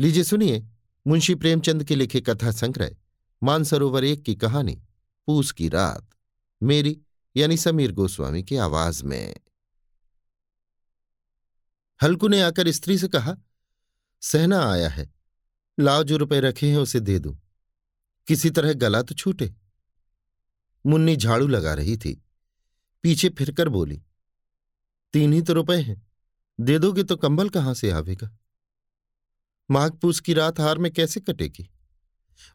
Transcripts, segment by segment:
लीजिए सुनिए, मुंशी प्रेमचंद के लिखे कथा संग्रह, मानसरोवर एक की कहानी, पूस की रात, मेरी यानी समीर गोस्वामी की आवाज़ में। हल्कू ने आकर स्त्री से कहा, सहना आया है, लाओ जो रुपए रखे हैं उसे दे दू। किसी तरह गला तो छूटे। मुन्नी झाड़ू लगा रही थी, पीछे फिरकर बोली, तीन ही तो रुपए हैं, दे दोगे तो कंबल कहाँ से आवेगा? माघ पूस की रात हार में कैसे कटेगी?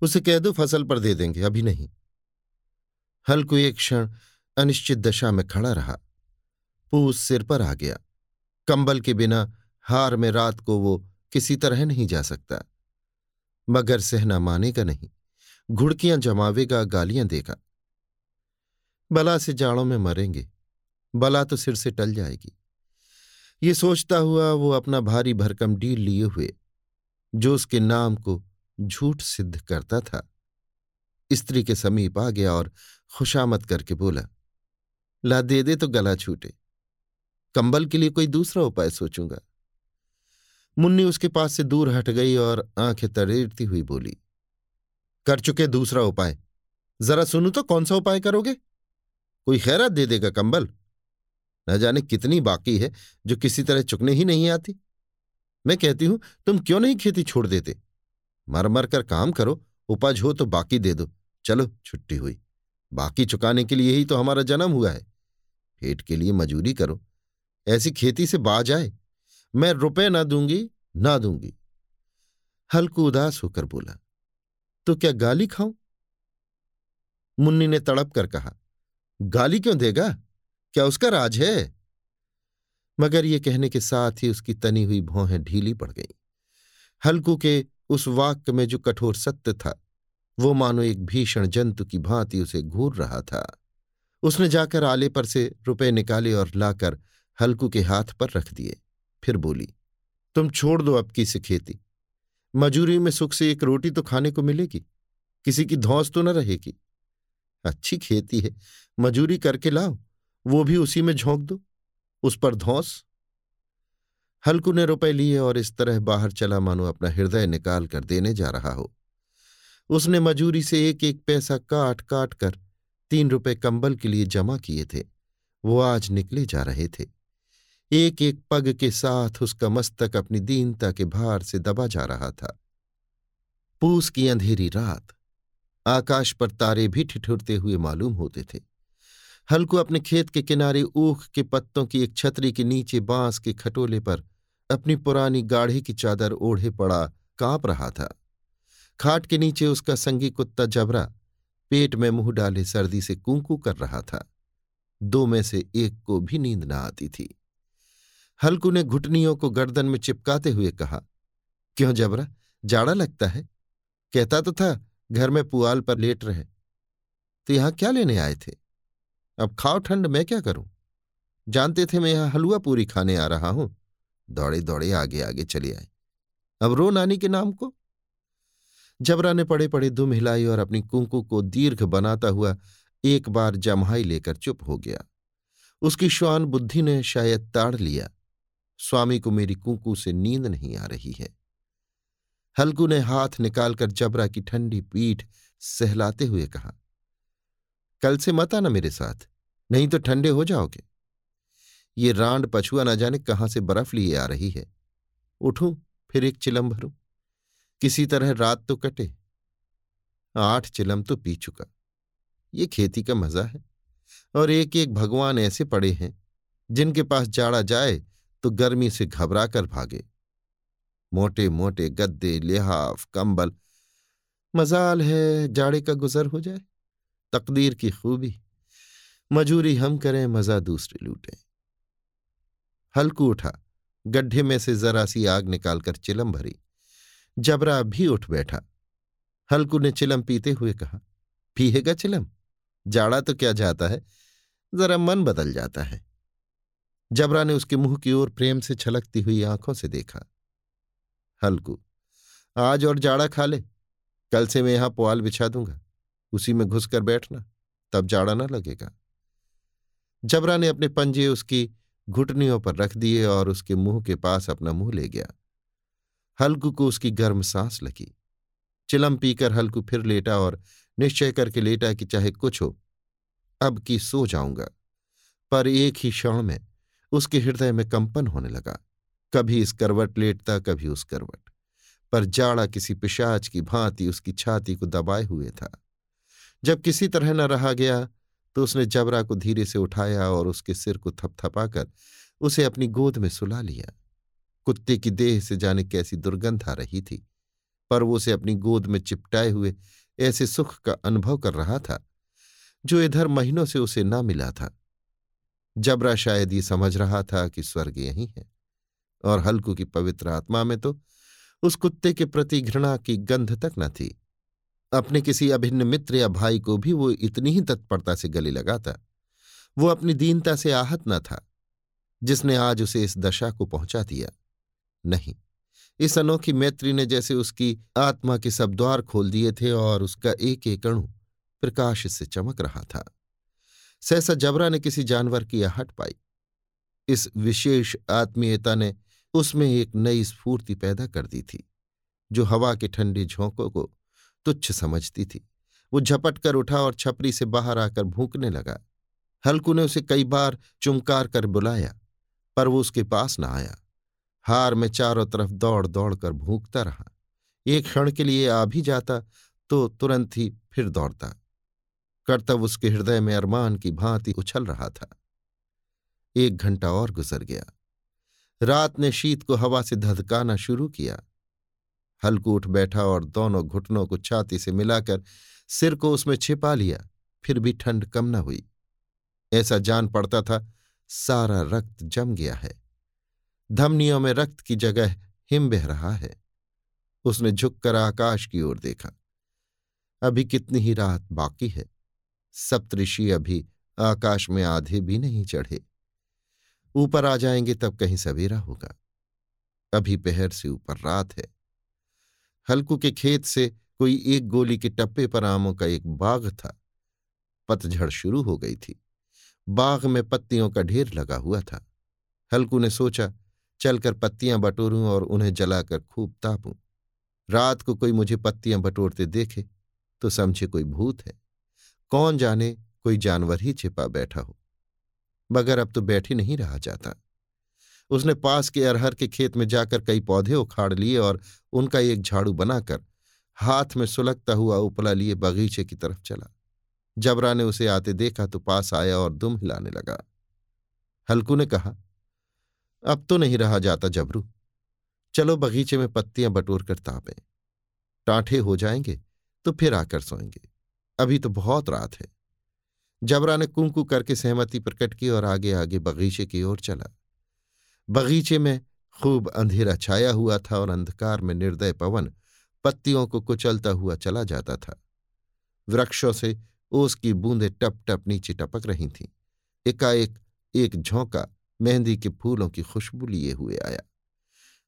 उसे कह दो फ़सल पर दे देंगे, अभी नहीं। हल एक क्षण अनिश्चित दशा में खड़ा रहा। पूस सिर पर आ गया। कंबल के बिना हार में रात को वो किसी तरह नहीं जा सकता। मगर सहना मानेगा नहीं। घुड़कियाँ जमावेगा, गालियाँ देगा। बला से जाड़ों में मरेंगे। बला तो सिर से टल जाएगी। ये सोचता हुआ वो अपना भारी भरकम डील लिए हुए जो उसके नाम को झूठ सिद्ध करता था। स्त्री के समीप आ गया और खुशामद करके बोला, ला दे दे तो गला छूटे। कंबल के लिए कोई दूसरा उपाय सोचूँगा? मुन्नी उसके पास से दूर हट गई और आँखें तरेरती हुई बोली, कर चुके दूसरा उपाय। जरा सुनू तो कौन सा उपाय करोगे? कोई खैरात दे देगा कंबल। न जाने कितनी बाकी है जो किसी तरह चुकने ही नहीं आती। मैं कहती हूँ, तुम क्यों नहीं खेती छोड़ देते? मर मर कर काम करो, उपज हो तो बाकी दे दो। चलो, छुट्टी हुई। बाकी चुकाने के लिए ही तो हमारा जन्म हुआ है। पेट के लिए मजूरी करो। ऐसी खेती से बाज आए। मैं रुपए ना दूँगी ना दूँगी। हल्कू उदास होकर बोला तो क्या गाली खाऊं? मुन्नी ने तड़प कर कहा, गाली क्यों देगा? क्या उसका राज है? मगर ये कहने के साथ ही उसकी तनी हुई भौहें ढीली पड़ गईं। हल्कू के उस वाक्य में जो कठोर सत्य था, वो मानो एक भीषण जंतु की भांति उसे घूर रहा था। उसने जाकर आले पर से रुपए निकाले और लाकर हल्कू के हाथ पर रख दिए। फिर बोली, तुम छोड़ दो अब की से खेती। मजूरी में सुख से एक रोटी तो खाने को मिलेगी, किसी की धौस तो न रहेगी। अच्छी खेती है, मजूरी करके लाओ, वो भी उसी में झोंक दो। उस पर धौस। हल्कू ने रुपए लिए और इस तरह बाहर चला मानो अपना हृदय निकाल कर देने जा रहा हो। उसने मजूरी से एक एक पैसा काट काट कर तीन रुपए कंबल के लिए जमा किए थे। वो आज निकले जा रहे थे। एक एक पग के साथ उसका मस्तक अपनी दीनता के भार से दबा जा रहा था। पूस की अंधेरी रात, आकाश पर तारे भी ठिठुरते हुए मालूम होते थे। हल्कू अपने खेत के किनारे ऊख के पत्तों की एक छतरी के नीचे बाँस के खटोले पर अपनी पुरानी गाढ़े की चादर ओढ़े पड़ा काँप रहा था। खाट के नीचे उसका संगी कुत्ता जबरा पेट में मुँह डाले सर्दी से कूकू कर रहा था। दो में से एक को भी नींद न आती थी। हल्कू ने घुटनियों को गर्दन में चिपकाते हुए कहा, क्यों जबरा? जाड़ा लगता है। कहता तो था, घर में पुआल पर लेट रहे। तो यहाँ क्या लेने आए थे? अब खाओ ठंड, मैं क्या करूँ? जानते थे मैं यहाँ हलवा पूरी खाने आ रहा हूँ। दौड़े दौड़े आगे आगे चले आए। अब रो नानी के नाम को? जबरा ने पड़े पड़े दुम हिलाई और अपनी कुंकू को दीर्घ बनाता हुआ एक बार जमहाई लेकर चुप हो गया। उसकी श्वान बुद्धि ने शायद ताड़ लिया। स्वामी को मेरी कुंकू से नींद नहीं आ रही है। हल्कू ने हाथ निकालकर जबरा की ठंडी पीठ सहलाते हुए कहा कल से मत आना मेरे साथ, नहीं तो ठंडे हो जाओगे। ये रांड पछुआ न जाने कहाँ से बर्फ़ लिए आ रही है। उठूं, फिर एक चिलम भरूं। किसी तरह रात तो कटे। आठ चिलम तो पी चुका। ये खेती का मज़ा है। और एक एक भगवान ऐसे पड़े हैं, जिनके पास जाड़ा जाए तो गर्मी से घबरा कर भागे। मोटे मोटे गद्दे, लिहाफ, कंबल, मजाल है जाड़े का गुजर हो जाए। तकदीर की खूबी। मजूरी हम करें, मज़ा दूसरे लूटें। हल्कू उठा, गड्ढे में से जरा सी आग निकालकर चिलम भरी। जबरा भी उठ बैठा। हल्कू ने चिलम पीते हुए कहा, पीहेगा चिलम? जाड़ा तो क्या जाता है? जरा मन बदल जाता है। जबरा ने उसके मुँह की ओर प्रेम से छलकती हुई आँखों से देखा। हल्कू, आज और जाड़ा खा ले। कल से मैं यहाँ पुआल बिछा दूँगा। उसी में घुसकर बैठना, तब जाड़ा न लगेगा। जबरा ने अपने पंजे उसकी घुटनियों पर रख दिए और उसके मुँह के पास अपना मुँह ले गया। हल्कू को उसकी गर्म सांस लगी। चिलम पीकर हल्कू फिर लेटा और निश्चय करके लेटा कि चाहे कुछ हो, अब की सो जाऊँगा। पर एक ही क्षण में उसके हृदय में कंपन होने लगा। कभी इस करवट लेटता, कभी उस करवट। पर जाड़ा किसी पिशाच की भांति उसकी छाती को दबाए हुए था। जब किसी तरह न रहा गया तो उसने जबरा को धीरे से उठाया और उसके सिर को थपथपाकर उसे अपनी गोद में सुला लिया। कुत्ते की देह से जाने कैसी दुर्गंध आ रही थी, पर वो उसे अपनी गोद में चिपटाए हुए ऐसे सुख का अनुभव कर रहा था, जो इधर महीनों से उसे ना मिला था। जबरा शायद ये समझ रहा था कि स्वर्ग यही है, और हल्कू की पवित्र आत्मा में तो उस कुत्ते के प्रति घृणा की गंध तक न थी। अपने किसी अभिन्न मित्र या भाई को भी वो इतनी ही तत्परता से गले लगाता। वो अपनी दीनता से आहत न था, जिसने आज उसे इस दशा को पहुँचा दिया। नहीं, इस अनोखी मैत्री ने जैसे उसकी आत्मा के सब द्वार खोल दिए थे और उसका एक एक अणु प्रकाश से चमक रहा था। सहसा जबरा ने किसी जानवर की आहट पाई। इस विशेष आत्मीयता ने उसमें एक नई स्फूर्ति पैदा कर दी थी, जो हवा के ठंडे झोंकों को तुच्छ समझती थी। वो झपट कर उठा और छपरी से बाहर आकर भूकने लगा। हल्कू ने उसे कई बार चुमकार कर बुलाया, पर वो उसके पास न आया। हार में चारों तरफ़ दौड़ दौड़ कर भूखता रहा। एक क्षण के लिए आ भी जाता तो तुरंत ही फिर दौड़ता। कर्तव्य उसके हृदय में अरमान की भांति उछल रहा था। एक घंटा और गुजर गया। रात ने शीत को हवा से धधकाना शुरू किया। हल्कू उठ बैठा और दोनों घुटनों को छाती से मिलाकर सिर को उसमें छिपा लिया, फिर भी ठंड कम न हुई। ऐसा जान पड़ता था, सारा रक्त जम गया है। धमनियों में रक्त की जगह हिम बह रहा है। उसने झुककर आकाश की ओर देखा। अभी कितनी ही रात बाकी है। सप्तऋषि अभी आकाश में आधे भी नहीं चढ़े। ऊपर आ जाएँगे तब कहीं सवेरा होगा। अभी पहर से ऊपर रात है। हल्कू के खेत से कोई एक गोली के टप्पे पर आमों का एक बाग था। पतझड़ शुरू हो गई थी। बाग में पत्तियों का ढेर लगा हुआ था। हल्कू ने सोचा, चलकर पत्तियाँ बटोरूं और उन्हें जलाकर खूब तापूं। रात को कोई मुझे पत्तियाँ बटोरते देखे तो समझे कोई भूत है। कौन जाने, कोई जानवर ही छिपा बैठा हो। मगर अब तो बैठ ही नहीं रहा जाता। उसने पास के अरहर के खेत में जाकर कई पौधे उखाड़ लिए और उनका एक झाड़ू बनाकर हाथ में सुलगता हुआ उपला लिए बगीचे की तरफ़ चला। जबरा ने उसे आते देखा तो पास आया और दुम हिलाने लगा। हल्कू ने कहा, अब तो नहीं रहा जाता जबरू। चलो बगीचे में पत्तियाँ बटोर कर तापें। टांठे हो जाएँगे तो फिर आकर सोएँगे। अभी तो बहुत रात है। जबरा ने कुंकू करके सहमति प्रकट की और आगे आगे बगीचे की ओर चला। बगीचे में खूब अंधेरा छाया हुआ था और अंधकार में निर्दय पवन पत्तियों को कुचलता हुआ चला जाता था। वृक्षों से ओस की बूंदें टप टप नीचे टपक रही थीं। एकाएक एक झोंका मेहंदी के फूलों की खुशबू लिए हुए आया।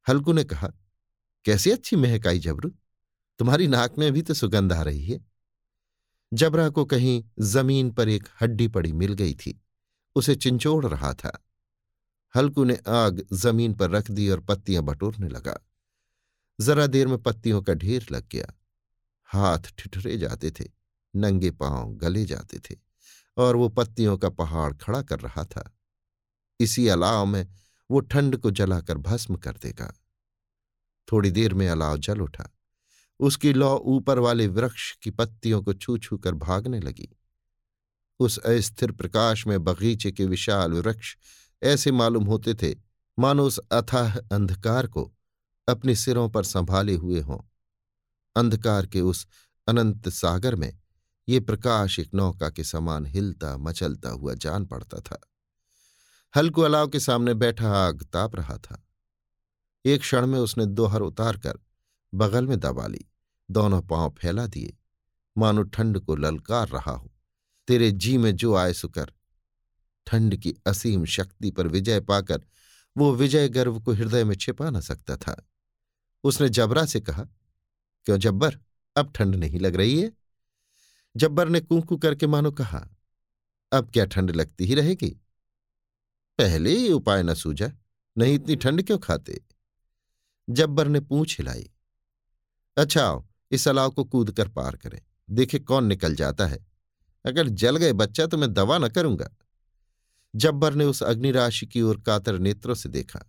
हल्कू ने कहा, कैसी अच्छी महक आई जबरू। तुम्हारी नाक में भी तो सुगंध आ रही है। जबरा को कहीं ज़मीन पर एक हड्डी पड़ी मिल गई थी। उसे चिंचोड़ रहा था। हल्कू ने आग ज़मीन पर रख दी और पत्तियाँ बटोरने लगा। जरा देर में पत्तियों का ढेर लग गया। हाथ ठिठुरे जाते थे, नंगे पाँव गले जाते थे और वो पत्तियों का पहाड़ खड़ा कर रहा था। इसी अलाव में वो ठंड को जलाकर भस्म कर देगा। थोड़ी देर में अलाव जल उठा। उसकी लौ ऊपर वाले वृक्ष की पत्तियों को छू छू कर भागने लगी। उस अस्थिर प्रकाश में बगीचे के विशाल वृक्ष ऐसे मालूम होते थे, मानो उस अथाह अंधकार को अपने सिरों पर संभाले हुए हों। अंधकार के उस अनंत सागर में ये प्रकाश एक नौका के समान हिलता मचलता हुआ जान पड़ता था। हल्कू अलाव के सामने बैठा आग ताप रहा था। एक क्षण में उसने दोहर उतार कर बगल में दबा ली, दोनों पाँव फैला दिए। मानो ठंड को ललकार रहा हो, तेरे जी में जो आए सुकर ठंड की असीम शक्ति पर विजय पाकर वो विजय गर्व को हृदय में छिपा न सकता था। उसने जबरा से कहा, क्यों जब्बर, अब ठंड नहीं लग रही है? जब्बर ने कुंकू करके मानो कहा, अब क्या ठंड लगती ही रहेगी? पहले ये उपाय न सूझा, नहीं इतनी ठंड क्यों खाते? जब्बर ने पूछ हिलाई अच्छा आओ, इस अलाव को कूद कर पार करें, देखे कौन निकल जाता है। अगर जल गए बच्चा तो मैं दवा न करूँगा। जब्बर ने उस अग्निराशि की ओर कातर नेत्रों से देखा।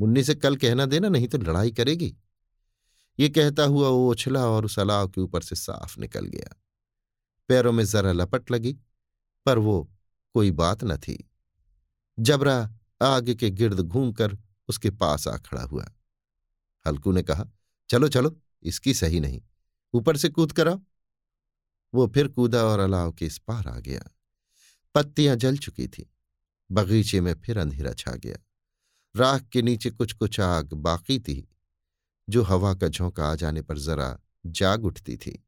मुन्नी से कल कहना देना, नहीं तो लड़ाई करेगी। ये कहता हुआ वो उछला और उस अलाव के ऊपर से साफ़ निकल गया। पैरों में जरा लपट लगी, पर वो कोई बात न थी। जबरा आगे के गिर्द घूमकर उसके पास आ खड़ा हुआ। हल्कू ने कहा, चलो चलो, इसकी सही नहीं। ऊपर से कूद कर आओ। वो फिर कूदा और अलाव के इस पार आ गया। पत्तियाँ जल चुकी थी। बगीचे में फिर अंधेरा छा गया। राख के नीचे कुछ कुछ आग बाकी थी, जो हवा का झोंका आ जाने पर जरा जाग उठती थी,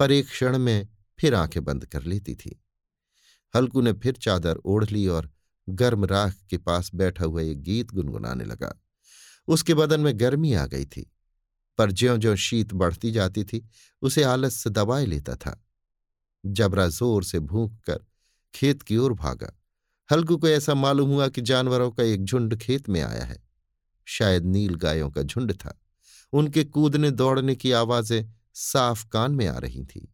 पर एक क्षण में फिर आँखें बंद कर लेती थी। हल्कू ने फिर चादर ओढ़ ली और गर्म राख के पास बैठा हुआ एक गीत गुनगुनाने लगा। उसके बदन में गर्मी आ गई थी, पर ज्यो ज्यो शीत बढ़ती जाती थी, उसे आलस से दबाए लेता था। जबरा ज़ोर से भूख कर खेत की ओर भागा। हल्कू को ऐसा मालूम हुआ कि जानवरों का एक झुंड खेत में आया है। शायद नील गायों का झुंड था। उनके कूदने दौड़ने की आवाज़ें साफ़ कान में आ रही थीं।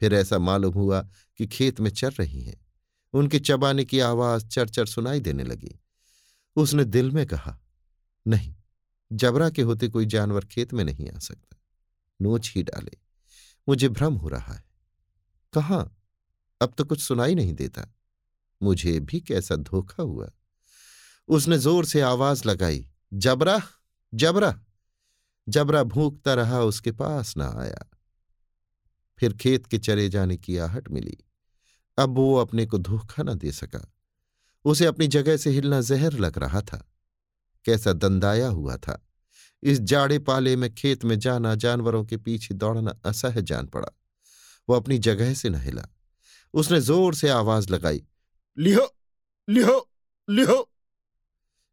फिर ऐसा मालूम हुआ कि खेत में चर रही हैं। उनके चबाने की आवाज़ चरचर सुनाई देने लगी। उसने दिल में कहा, नहीं, जबरा के होते कोई जानवर खेत में नहीं आ सकता। नोच ही डाले। मुझे भ्रम हो रहा है। कहा अब तो कुछ सुनाई नहीं देता। मुझे भी कैसा धोखा हुआ। उसने ज़ोर से आवाज़ लगाई, जबरा जबरा जबरा भूखता रहा, उसके पास ना आया। फिर खेत के चले जाने की आहट मिली। अब वो अपने को धोखा न दे सका। उसे अपनी जगह से हिलना जहर लग रहा था। कैसा दंदाया हुआ था। इस जाड़े पाले में खेत में जाना, जानवरों के पीछे दौड़ना असह जान पड़ा। वो अपनी जगह से न हिला। उसने ज़ोर से आवाज़ लगाई, लिहो लिहो लिहो।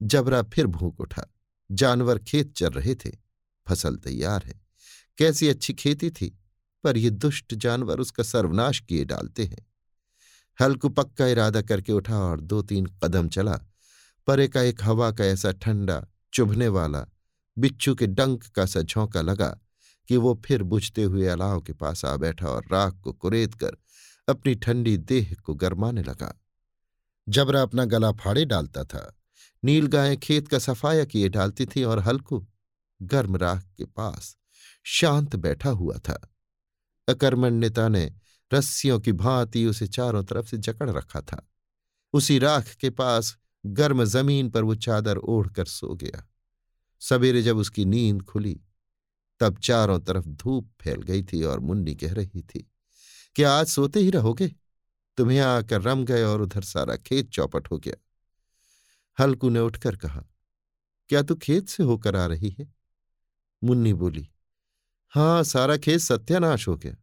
जबरा फिर भूख उठा। जानवर खेत चल रहे थे। फ़सल तैयार है। कैसी अच्छी खेती थी, पर ये दुष्ट जानवर उसका सर्वनाश किए डालते हैं। हल्कू पक्का इरादा करके उठा और दो तीन कदम चला, पर एक हवा का ऐसा ठंडा, चुभने वाला, बिच्छू के डंक का सा झोंका लगा कि वो फिर बुझते हुए अलाव के पास आ बैठा और राख को कुरेद कर अपनी ठंडी देह को गरमाने लगा। जबरा अपना गला फाड़े डालता था। नील गायें खेत का सफाया किए डालती थी और हल्कू, गर्म राख के पास शांत बैठा हुआ था। अकर्मण्यता ने रस्सियों की भांति उसे चारों तरफ़ से जकड़ रखा था। उसी राख के पास गर्म ज़मीन पर वो चादर ओढ़कर सो गया। सवेरे जब उसकी नींद खुली, तब चारों तरफ़ धूप फैल गई थी और मुन्नी कह रही थी कि आज सोते ही रहोगे? तुम्हें आकर रम गए और उधर सारा खेत चौपट हो गया। हल्कू ने उठकर कहा, क्या तू खेत से होकर आ रही है? मुन्नी बोली, हाँ, सारा खेत सत्यानाश हो गया।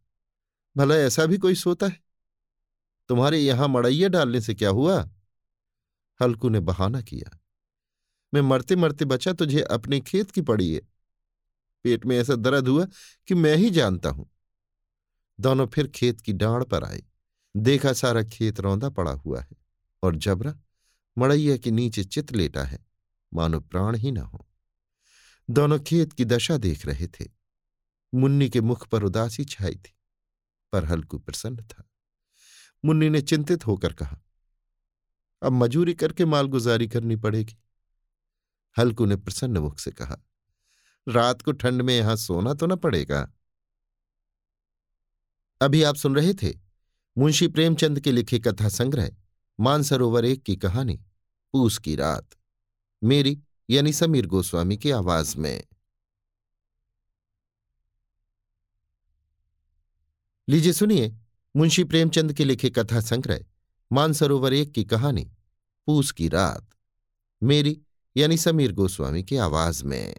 भला ऐसा भी कोई सोता है? तुम्हारे यहाँ मड़ैया डालने से क्या हुआ? हल्कू ने बहाना किया, मैं मरते मरते बचा तुझे अपने खेत की पड़ी है। पेट में ऐसा दर्द हुआ कि मैं ही जानता हूँ। दोनों फिर खेत की डांड पर आए। देखा सारा खेत रौंदा पड़ा हुआ है और जबरा मड़ैया के नीचे चित लेटा है, मानो प्राण ही ना हो। दोनों खेत की दशा देख रहे थे। मुन्नी के मुख पर उदासी छाई थी, पर हल्कू प्रसन्न था। मुन्नी ने चिंतित होकर कहा, अब मजूरी करके मालगुजारी करनी पड़ेगी। हल्कू ने प्रसन्न मुख से कहा, रात को ठंड में यहाँ सोना तो न पड़ेगा। अभी आप सुन रहे थे मुंशी प्रेमचंद के लिखे कथा संग्रह, मानसरोवर एक की कहानी पूस की रात। मेरी यानी समीर गोस्वामी की आवाज़ में। लीजिए सुनिए मुंशी प्रेमचंद के लिखे कथा संग्रह, मानसरोवर एक की कहानी पूस की रात। मेरी यानी समीर गोस्वामी की आवाज़ में।